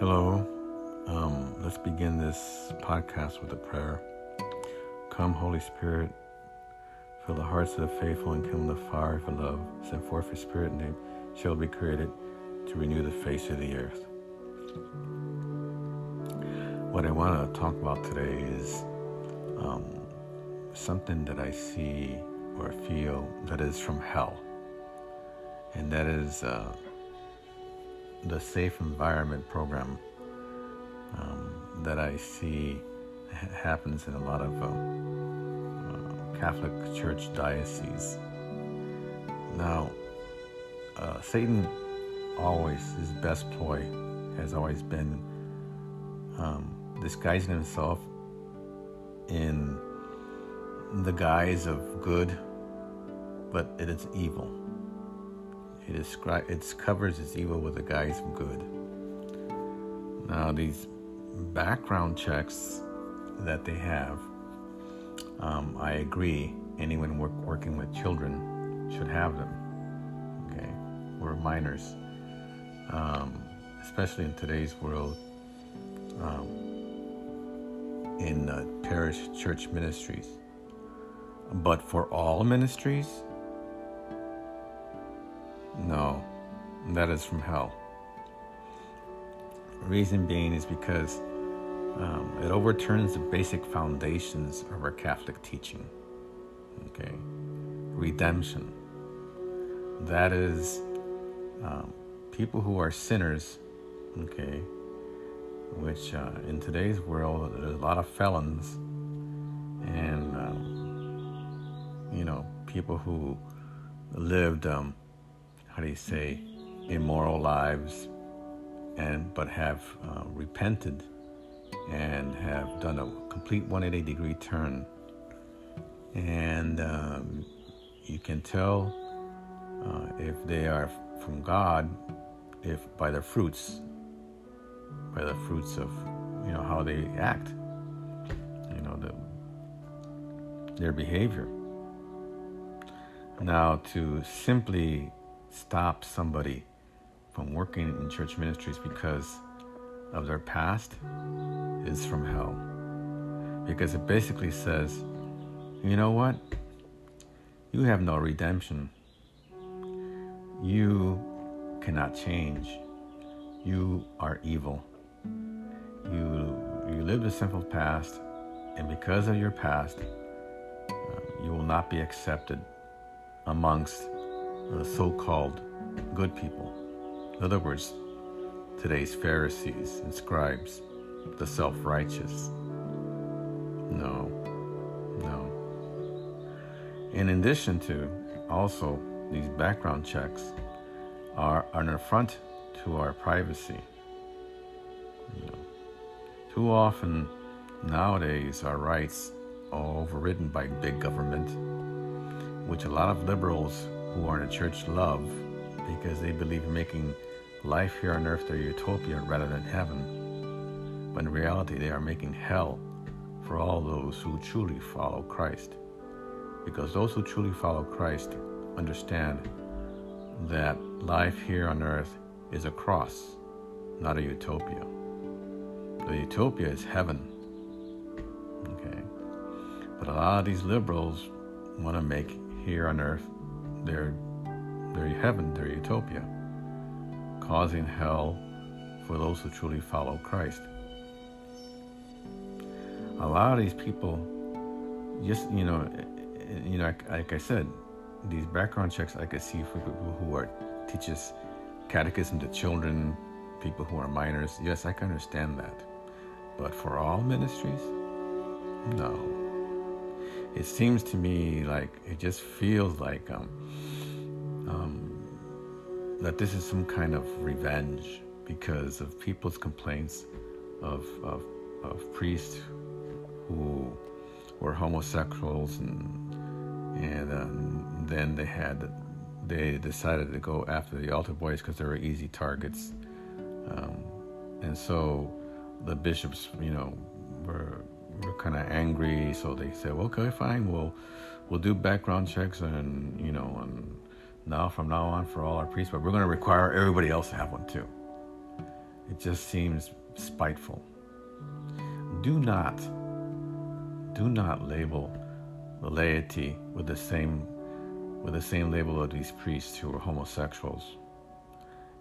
Hello. Um, let's begin this podcast with a prayer. Come, Holy Spirit, fill the hearts of the faithful and kindle the fire for love. Send forth your Spirit, and they shall be created to renew the face of the earth. What I want to talk about today is um, something that I see or feel that is from hell, and that is. Uh, the safe environment program um, that I see ha- happens in a lot of uh, uh, Catholic Church dioceses. Now, uh, Satan always, his best ploy has always been um, disguising himself in the guise of good, but it is evil. It, descri- it covers its evil with the guise of good. Now, these background checks that they have, um, I agree, anyone work, working with children should have them, okay, or minors, um, especially in today's world, um, in uh, parish church ministries. But for all ministries, no, that is from hell. Reason being is because um, it overturns the basic foundations of our Catholic teaching. Okay, redemption. That is um, people who are sinners. Okay, which uh, in today's world there's a lot of felons, and um, you know people who lived um, how do you say, immoral lives, and but have uh, repented and have done a complete 180 degree turn. And um, you can tell uh, if they are from God, if by their fruits, by the fruits of you know how they act, you know the their behavior. Now to simply stop somebody from working in church ministries because of their past is from hell. Because it basically says, you know what? You have no redemption. You cannot change. You are evil. You you lived a sinful past, and because of your past, uh, you will not be accepted amongst Uh, the so called good people. In other words, today's Pharisees and scribes, the self righteous. No, no. In addition to also these background checks are, an affront to our privacy. Too often nowadays our rights are overridden by big government, which a lot of liberals who are in a church love because they believe in making life here on earth their utopia rather than heaven. But in reality, they are making hell for all those who truly follow Christ. Because those who truly follow Christ understand that life here on earth is a cross, not a utopia. The utopia is heaven. Okay? But a lot of these liberals want to make here on earth their, their heaven, their utopia, causing hell for those who truly follow Christ. A lot of these people, just you know, you know, like, like I said, these background checks I could see for people who are teaches catechism to children, people who are minors. Yes, I can understand that, but for all ministries, no it seems to me like it just feels like um, um, that this is some kind of revenge because of people's complaints of, of, of priests who were homosexuals and and um, then they had they decided to go after the altar boys because they were easy targets um, and so the bishops you know were were kind of angry, so they said, "Okay, fine. We'll we'll do background checks, and you know, and now from now on for all our priests, but we're going to require everybody else to have one too." It just seems spiteful. Do not, do not label the laity with the same with the same label of these priests who are homosexuals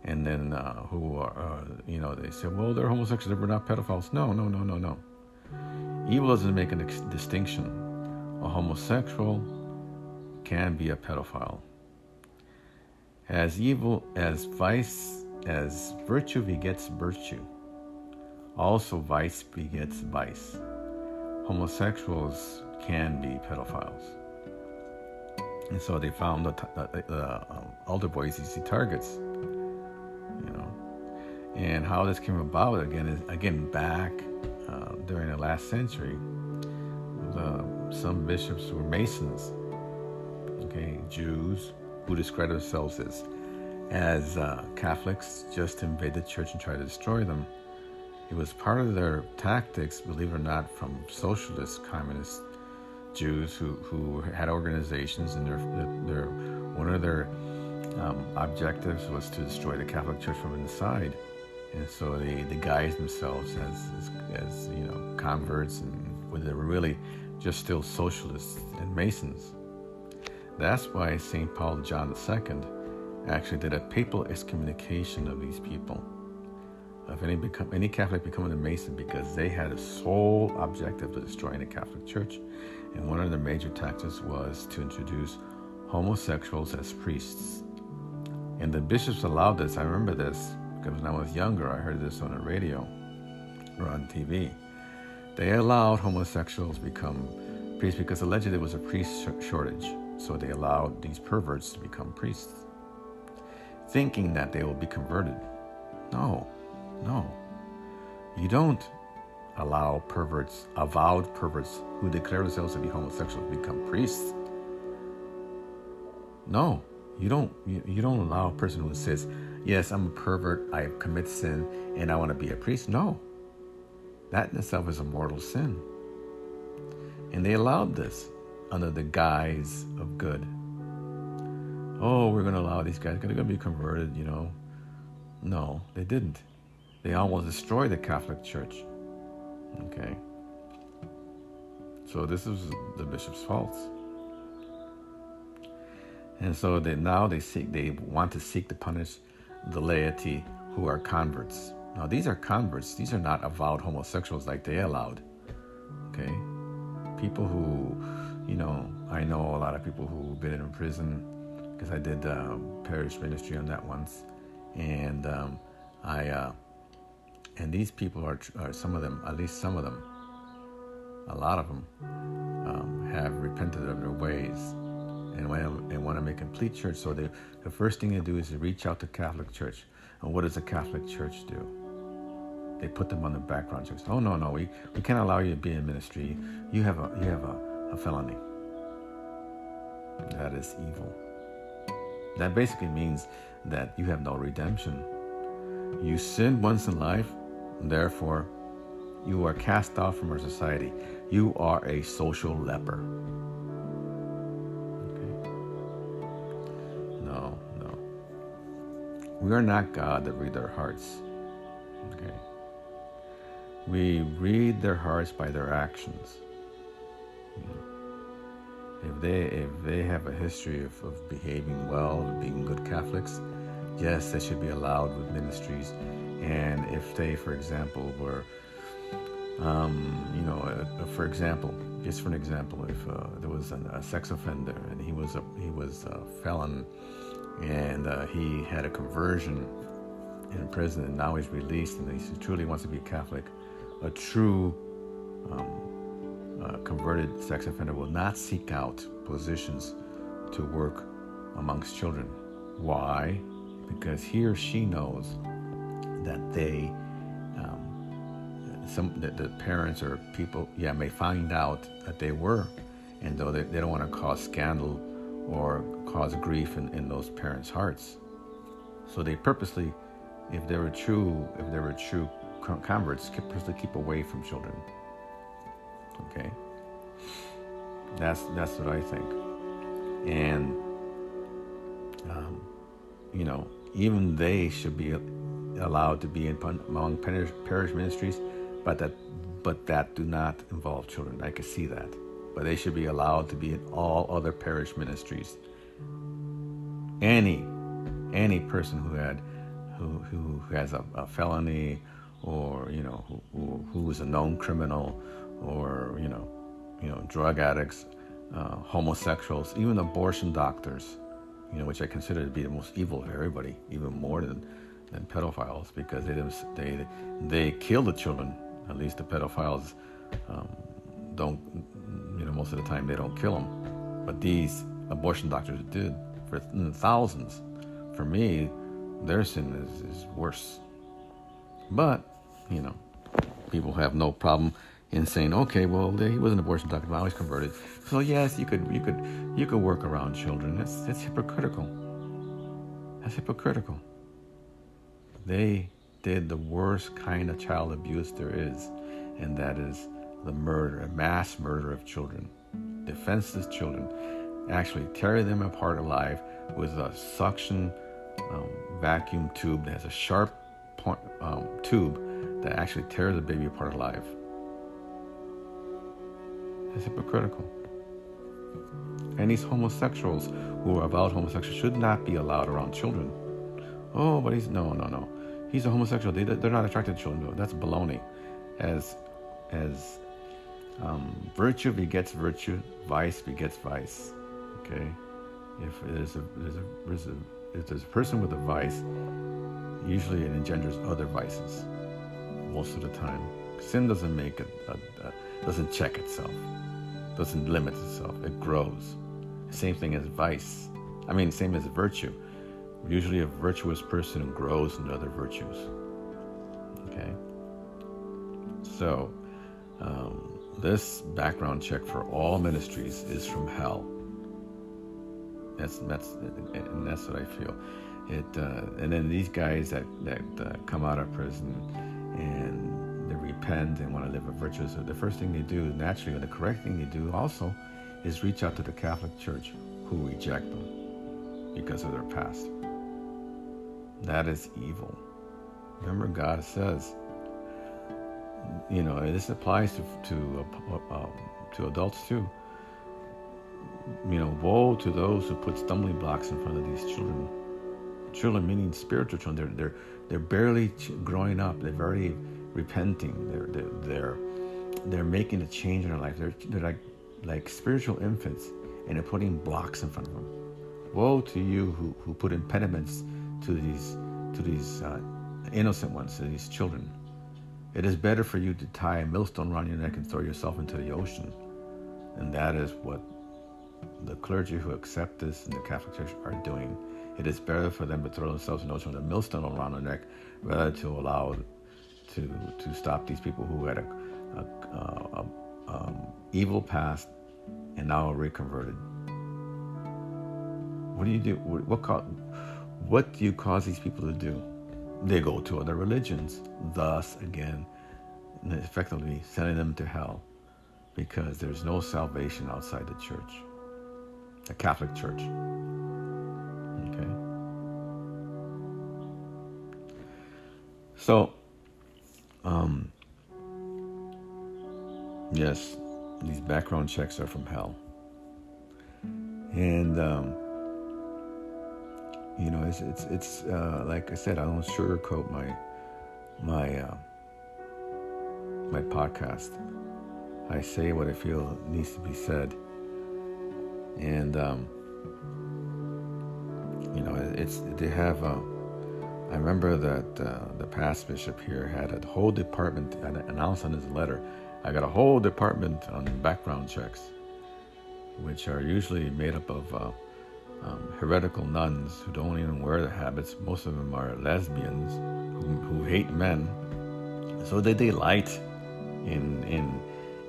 and then uh, who are, uh, you know, they say, well, they're homosexuals, they're not pedophiles. No, no, no, no, no. Evil doesn't make a distinction. A homosexual can be a pedophile. As evil as vice, as virtue begets virtue, also vice begets vice. Homosexuals can be pedophiles. And so they found the, the, the uh, altar boys easy targets You know, and how this came about again is again back uh, during the last century. The, some bishops were Masons, okay, Jews who described themselves as as uh, Catholics, just invade the church and try to destroy them. It was part of their tactics, believe it or not, from socialist, communist Jews who, who had organizations, and their, their one of their um, objectives was to destroy the Catholic Church from inside and so they, they themselves as, as, as you know converts and when they were really just still socialists and masons that's why st paul john ii actually did a papal excommunication of these people of any become any catholic becoming a mason because they had a sole objective of destroying the catholic church and one of their major tactics was to introduce homosexuals as priests and the bishops allowed this i remember this because when I was younger, I heard this on the radio or on TV. They allowed homosexuals become priests because allegedly there was a priest shortage. So they allowed these perverts to become priests, thinking that they will be converted. No, no. You don't allow perverts, avowed perverts who declare themselves to be homosexuals, to become priests. No, you don't. You, you don't allow a person who says, yes, I'm a pervert, I commit sin, and I want to be a priest. No. That in itself is a mortal sin. And they allowed this under the guise of good. Oh, we're going to allow these guys, they're going to be converted, you know. No, they didn't. They almost destroyed the Catholic Church. Okay. So this is the bishop's fault. And so they now they seek they want to seek to punish the laity who are converts. Now, these are converts, these are not avowed homosexuals like they allowed. Okay? People who, you know, I know a lot of people who've been in prison because I did uh, parish ministry on that once. And um, I, uh, and these people are, are, some of them, at least some of them, a lot of them, um, have repented of their ways and want to, want to make a complete church. So they, the first thing they do is to reach out to Catholic Church. And what does the Catholic Church do? They put them on the background checks. Oh no, no, we, we can't allow you to be in ministry. You have a you have a, a felony. That is evil. That basically means that you have no redemption. You sinned once in life, therefore you are cast off from our society. You are a social leper. Okay. No, no. We are not God that read their hearts. Okay. We read their hearts by their actions. They if they have a history of, of behaving well, being good Catholics, yes, they should be allowed with ministries. And if they, for example, were, um, you know, uh, for example, just for an example, if uh, there was an, a sex offender and he was a he was a felon and uh, he had a conversion in prison, and now he's released, and he truly wants to be Catholic. A true um, uh, converted sex offender will not seek out positions to work amongst children. Why? Because he or she knows that they, um, some that the, parents or people, yeah, may find out that they were, and though they, they don't want to cause scandal or cause grief in, in those parents' hearts. So they purposely, if they were true, if they were true converts, purposely keep away from children. Okay, that's that's what I think, and um, you know, even they should be allowed to be in among parish ministries, but that but that do not involve children. I can see that, but they should be allowed to be in all other parish ministries. Any any person who had who who has a, a felony or you know who, who, who is a known criminal or you know you know drug addicts uh, homosexuals even abortion doctors you know which i consider to be the most evil of everybody even more than than pedophiles because they they they kill the children. At least the pedophiles um, don't you know most of the time they don't kill them but these abortion doctors did for thousands. For me their sin is, is worse. But you know, people have no problem in saying, okay, well, he was an abortion doctor, but I was converted. So yes, you could, you could, you could work around children. That's that's hypocritical. That's hypocritical. They did the worst kind of child abuse there is, and that is the murder, a mass murder of children, defenseless children. Actually, tear them apart alive with a suction um, vacuum tube that has a sharp point, um, tube that actually tears a baby apart alive. It's hypocritical. And these homosexuals who are avowed homosexuals should not be allowed around children. Oh, but he's no, no, no. He's a homosexual. They, they're not attracted to children. No, that's baloney. As as um, virtue begets virtue, vice begets vice. Okay, if there's a, there's a, there's a if there's a person with a vice, usually it engenders other vices most of the time. Sin doesn't make it, a, a, doesn't check itself, doesn't limit itself. It grows. Same thing as vice. I mean, same as virtue. Usually, a virtuous person grows into other virtues. Okay. So, um, this background check for all ministries is from hell. That's that's and that's what I feel. It uh, and then these guys that that uh, come out of prison and repent and want to live a virtuous. life, the first thing they do, naturally, or the correct thing they do also, is reach out to the Catholic Church, who reject them because of their past. That is evil. Remember, God says, you know, this applies to to uh, uh, to adults too. You know, woe to those who put stumbling blocks in front of these children. Children meaning spiritual children. They're they're they're barely growing up. They're very repenting. They're they're they're, they're making a change in their life. They're they're like like spiritual infants, and they're putting blocks in front of them. Woe to you who, who put impediments to these to these uh, innocent ones, to these children. It is better for you to tie a millstone around your neck and throw yourself into the ocean. And that is what the clergy who accept this in the Catholic Church are doing. It is better for them to throw themselves in the ocean with a millstone around their neck rather to allow to to stop these people who had a, a, a, a um, evil past and now are reconverted. What do you do? What, what, what do you cause these people to do? They go to other religions, thus again, effectively sending them to hell because there's no salvation outside the church, the Catholic Church. Okay? So, um, yes, these background checks are from hell. And, um, you know, it's, it's, it's uh, like I said, I don't sugarcoat my, my, uh, my podcast. I say what I feel needs to be said. And, um, you know, it's they have. Uh, I remember that uh, the past bishop here had a whole department announced on his letter. I got a whole department on background checks, which are usually made up of uh, um, heretical nuns who don't even wear the habits. Most of them are lesbians who, who hate men, so they delight in in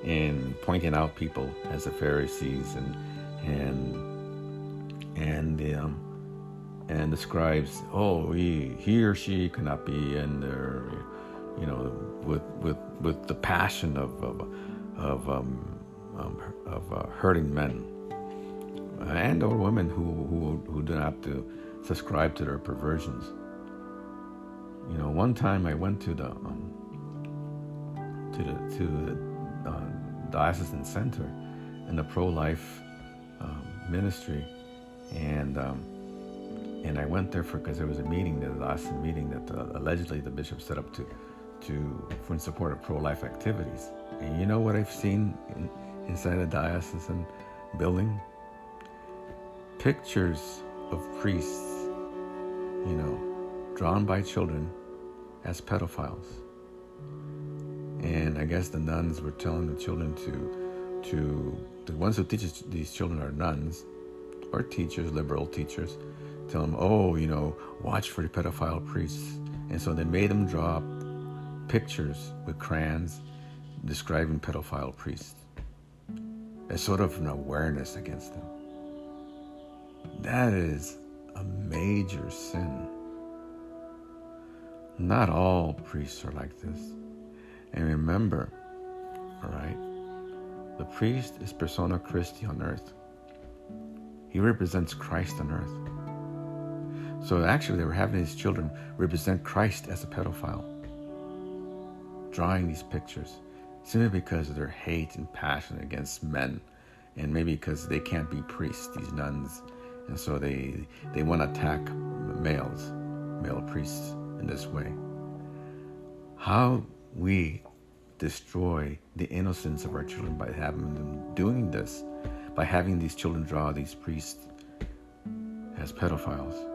in pointing out people as the Pharisees and and and um, and describes, oh, he, he or she cannot be in there, you know, with with with the passion of of of, um, um, of uh, hurting men and or women who, who who do not to subscribe to their perversions. You know, one time I went to the um, to the to the uh, diocesan center in the pro-life um, ministry, and um, and I went there for because there was a meeting, the last meeting that allegedly the bishop set up to to for in support of pro-life activities. And you know what I've seen in, inside a diocesan building? Pictures of priests, you know, drawn by children as pedophiles. And I guess the nuns were telling the children to, to the ones who teach these children are nuns or teachers, liberal teachers, tell them, oh, you know, watch for the pedophile priests. And so they made them draw pictures with crayons describing pedophile priests as sort of an awareness against them. That is a major sin. Not all priests are like this. And remember, all right, the priest is persona Christi on earth. He represents Christ on earth. So actually, they were having these children represent Christ as a pedophile, drawing these pictures simply because of their hate and passion against men, and maybe because they can't be priests, these nuns, and so they they want to attack males, male priests in this way. How we destroy the innocence of our children by having them doing this, by having these children draw these priests as pedophiles.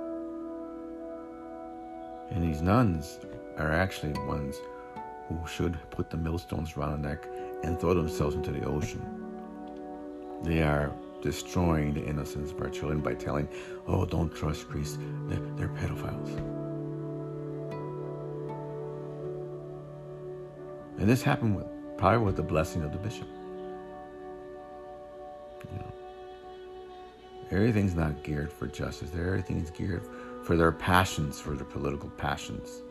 And these nuns are actually ones who should put the millstones around their neck and throw themselves into the ocean. They are destroying the innocence of our children by telling, oh, don't trust priests, they're, they're pedophiles. And this happened with probably with the blessing of the bishop. You know, everything's not geared for justice. Everything's geared for their passions, for their political passions.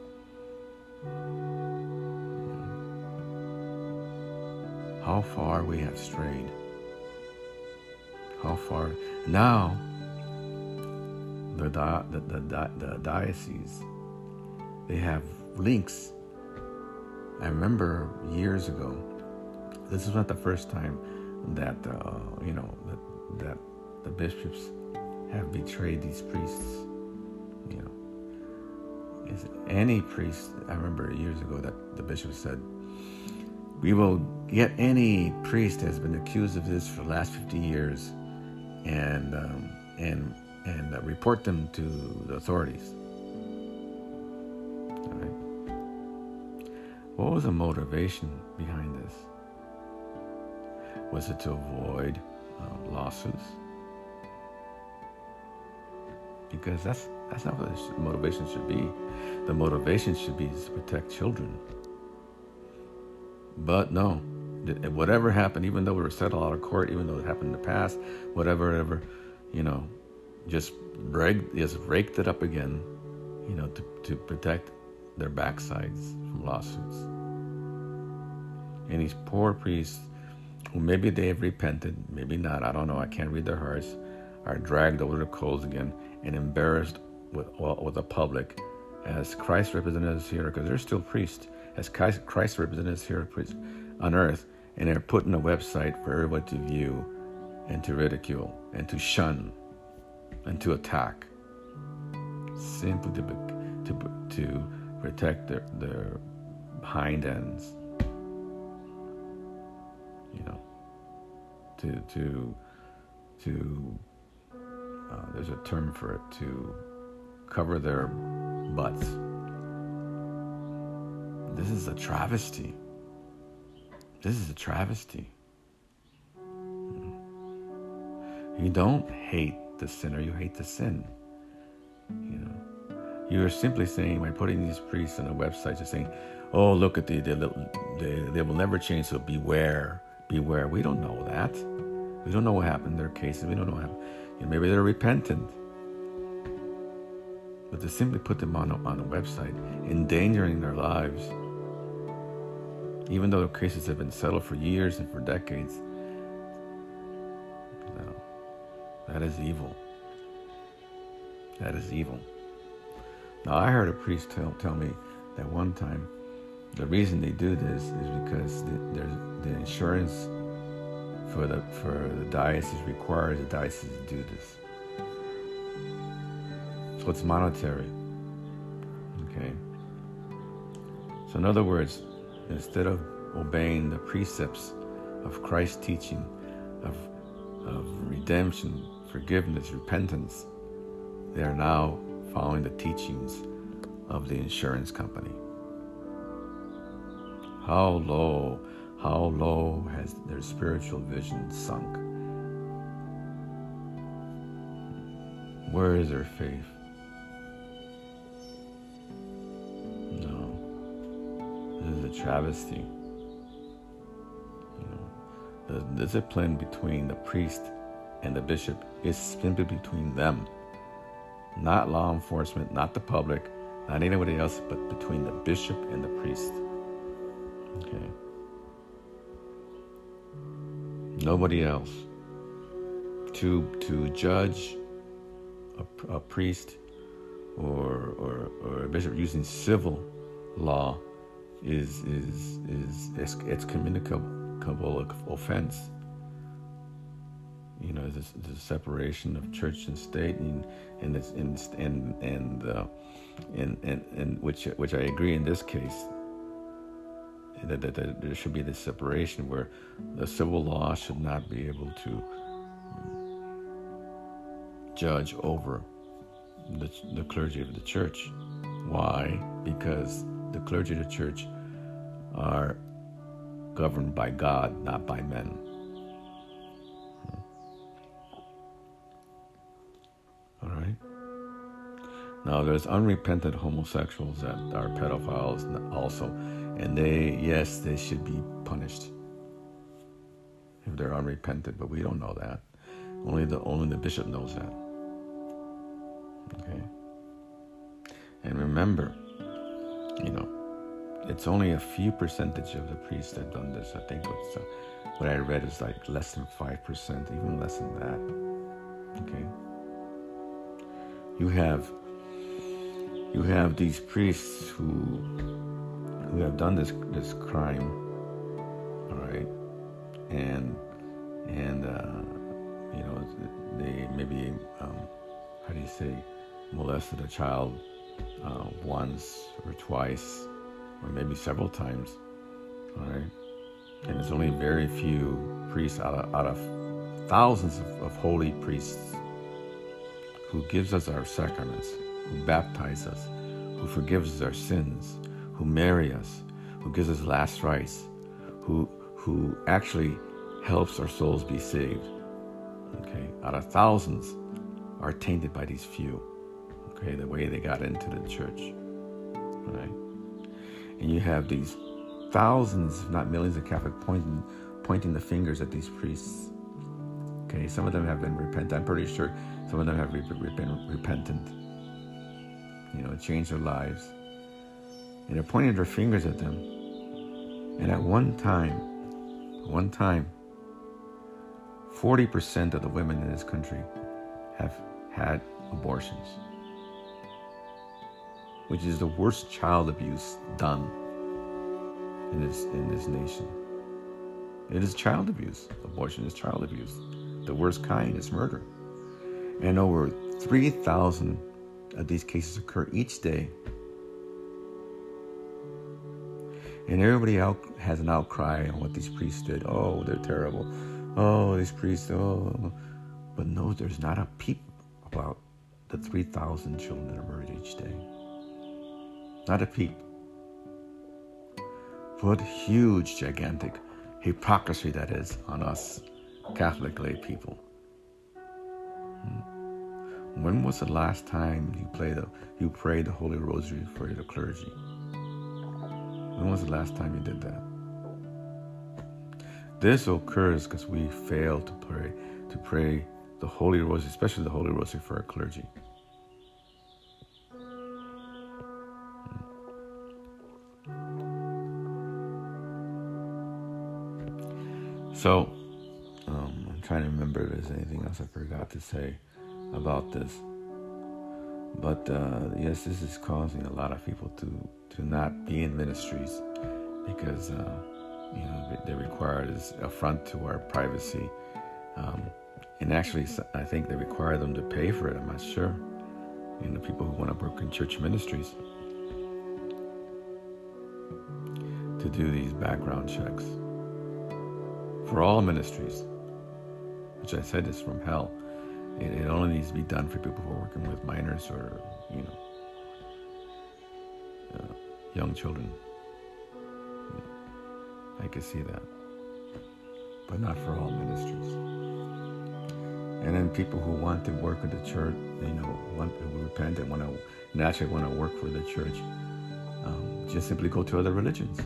How far we have strayed. How far now the, the, the, the diocese they have links I remember years ago, this is not the first time that, uh, you know, that, that the bishops have betrayed these priests. Any priest, I remember years ago that the bishop said, we will get any priest that has been accused of this for the last 50 years and, um, and, and uh, report them to the authorities. What was the motivation behind this? Was it to avoid uh, lawsuits? Because that's that's not what the motivation should be. The motivation should be to protect children. But no, whatever happened, even though we were settled out of court, even though it happened in the past, whatever, whatever, you know, just rake, just raked it up again, you know, to, to protect their backsides from lawsuits. And these poor priests, who maybe they have repented, maybe not, I don't know, I can't read their hearts, are dragged over the coals again and embarrassed with, well, with the public as Christ representatives here, because they're still priests, as Christ representatives here on earth, and they're putting a website for everybody to view and to ridicule and to shun and to attack simply to, to, to protect their, their hind ends. You know, to to to uh, there's a term for it to cover their butts. This is a travesty. This is a travesty. You don't hate the sinner, you hate the sin. You know. You're simply saying by putting these priests on a website, just saying, "Oh, look at the they, they, they will never change, so beware, beware." We don't know that. We don't know what happened in their cases. We don't know what happened. You know, maybe they're repentant, but to simply put them on a, on a website, endangering their lives, even though the cases have been settled for years and for decades. No, that is evil. That is evil. Now, I heard a priest tell, tell me that one time. The reason they do this is because the, the insurance for the for the diocese requires the diocese to do this. It's monetary. Okay. So in other words, instead of obeying the precepts of Christ's teaching of, of redemption, forgiveness, repentance, they are now following the teachings of the insurance company. How low, how low has their spiritual vision sunk? Where is their faith? Travesty. You know, the discipline between the priest and the bishop is simply between them. Not law enforcement, not the public, not anybody else, but between the bishop and the priest. Okay. Nobody else. To to judge a, a priest or, or or a bishop using civil law is is is it's, it's communicable offense. You know, the separation of church and state, and and and and and, uh, and, and, and which which I agree in this case that, that, that, there should be this separation where the civil law should not be able to judge over the, the clergy of the church. Why? Because the clergy of the church are governed by God, not by men. All right. Now, there's unrepentant homosexuals that are pedophiles also, and they, yes, they should be punished if they're unrepentant, but we don't know that. Only the only the bishop knows that. Okay. And remember, you know, it's only a few percentage of the priests that done this. I think what's, uh, what I read is like less than five percent, even less than that. Okay. You have you have these priests who who have done this this crime, all right, and and uh, you know they maybe um, how do you say molested a child uh, once or twice or maybe several times, all right, and it's only very few priests out of, out of thousands of, of holy priests who gives us our sacraments who baptizes us, who forgives us our sins, who marry us, who gives us last rites, who who actually helps our souls be saved. Okay, out of thousands are tainted by these few. Okay, the way they got into the church. Right? And you have these thousands, if not millions, of Catholics pointing pointing the fingers at these priests. Okay, some of them have been repentant. I'm pretty sure some of them have been repentant you know, changed their lives. And they're pointing their fingers at them. And at one time, one time, 40% of the women in this country have had abortions, which is the worst child abuse done in this, in this nation. It is child abuse. Abortion is child abuse. The worst kind is murder. And over 3,000 of these cases occur each day. And everybody out has an outcry on what these priests did. Oh, they're terrible. Oh, these priests, oh. But no, there's not a peep about the 3,000 children that are murdered each day. Not a peep. What huge, gigantic hypocrisy that is on us Catholic lay people. Hmm. When was the last time you played the, you prayed the Holy Rosary for the clergy? When was the last time you did that? This occurs because we fail to pray to pray the Holy Rosary, especially the Holy Rosary for our clergy. So, um, I'm trying to remember if there's anything else I forgot to say about this. But uh, yes, this is causing a lot of people to to not be in ministries because uh, you know they, require this affront to our privacy. Um, and actually, I think they require them to pay for it. I'm not sure. You know, people who want to work in church ministries to do these background checks for all ministries, which I said is from hell. It, it only needs to be done for people who are working with minors or, you know, uh, young children. I can see that. But not for all ministries. And then people who want to work with the church, you know, want to repent and want to naturally want to work for the church, um, just simply go to other religions.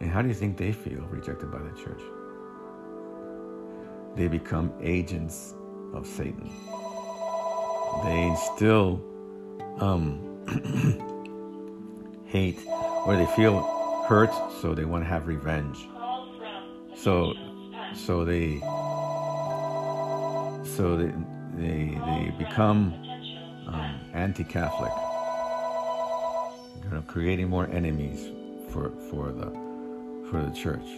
And how do you think they feel rejected by the church? They become agents of Satan. They instill um, hate or they feel hurt, so they want to have revenge. So, so they, so they, they, they become um, anti-Catholic, you know, creating more enemies for for the for the church.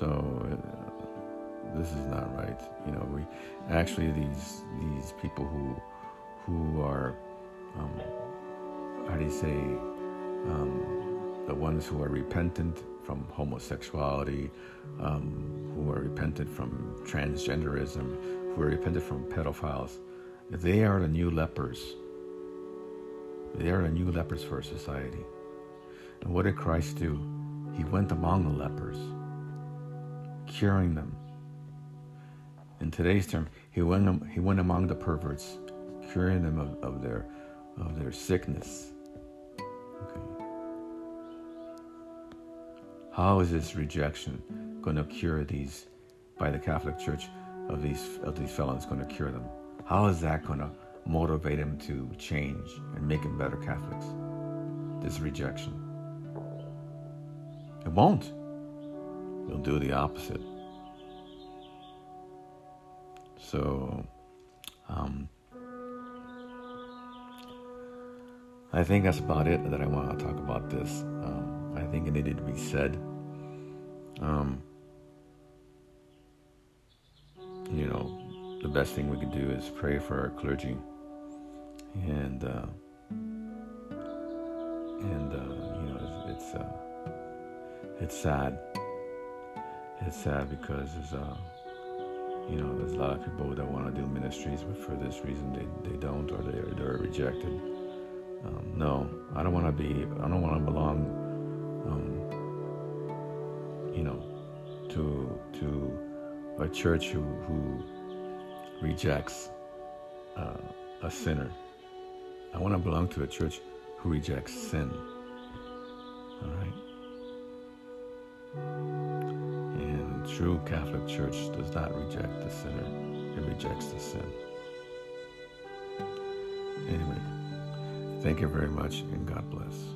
So uh, this is not right. You know, we actually these these people who who are um, how do you say um, the ones who are repentant from homosexuality, um, who are repentant from transgenderism, who are repentant from pedophiles. They are the new lepers. They are the new lepers for society. And what did Christ do? He went among the lepers, curing them. In today's term, he went, he went among the perverts, curing them of, of their, of their sickness. Okay. How is this rejection going to cure these, by the Catholic Church, of these, of these felons going to cure them? How is that going to motivate them to change and make them better Catholics? This rejection. It won't. It'll do the opposite. So, um, I think that's about it that I want to talk about this. Um, I think it needed to be said. Um, you know, the best thing we can do is pray for our clergy, and uh, and uh, you know, it's, it's uh, it's sad. It's sad because there's a, you know, there's a lot of people that want to do ministries, but for this reason they, they don't or they're, they're rejected. Um, no, I don't want to be, I don't want to belong, um, you know, to, to a church who, who rejects uh, a sinner. I want to belong to a church who rejects sin. All right? And true Catholic Church does not reject the sinner, it rejects the sin. Anyway, thank you very much and God bless.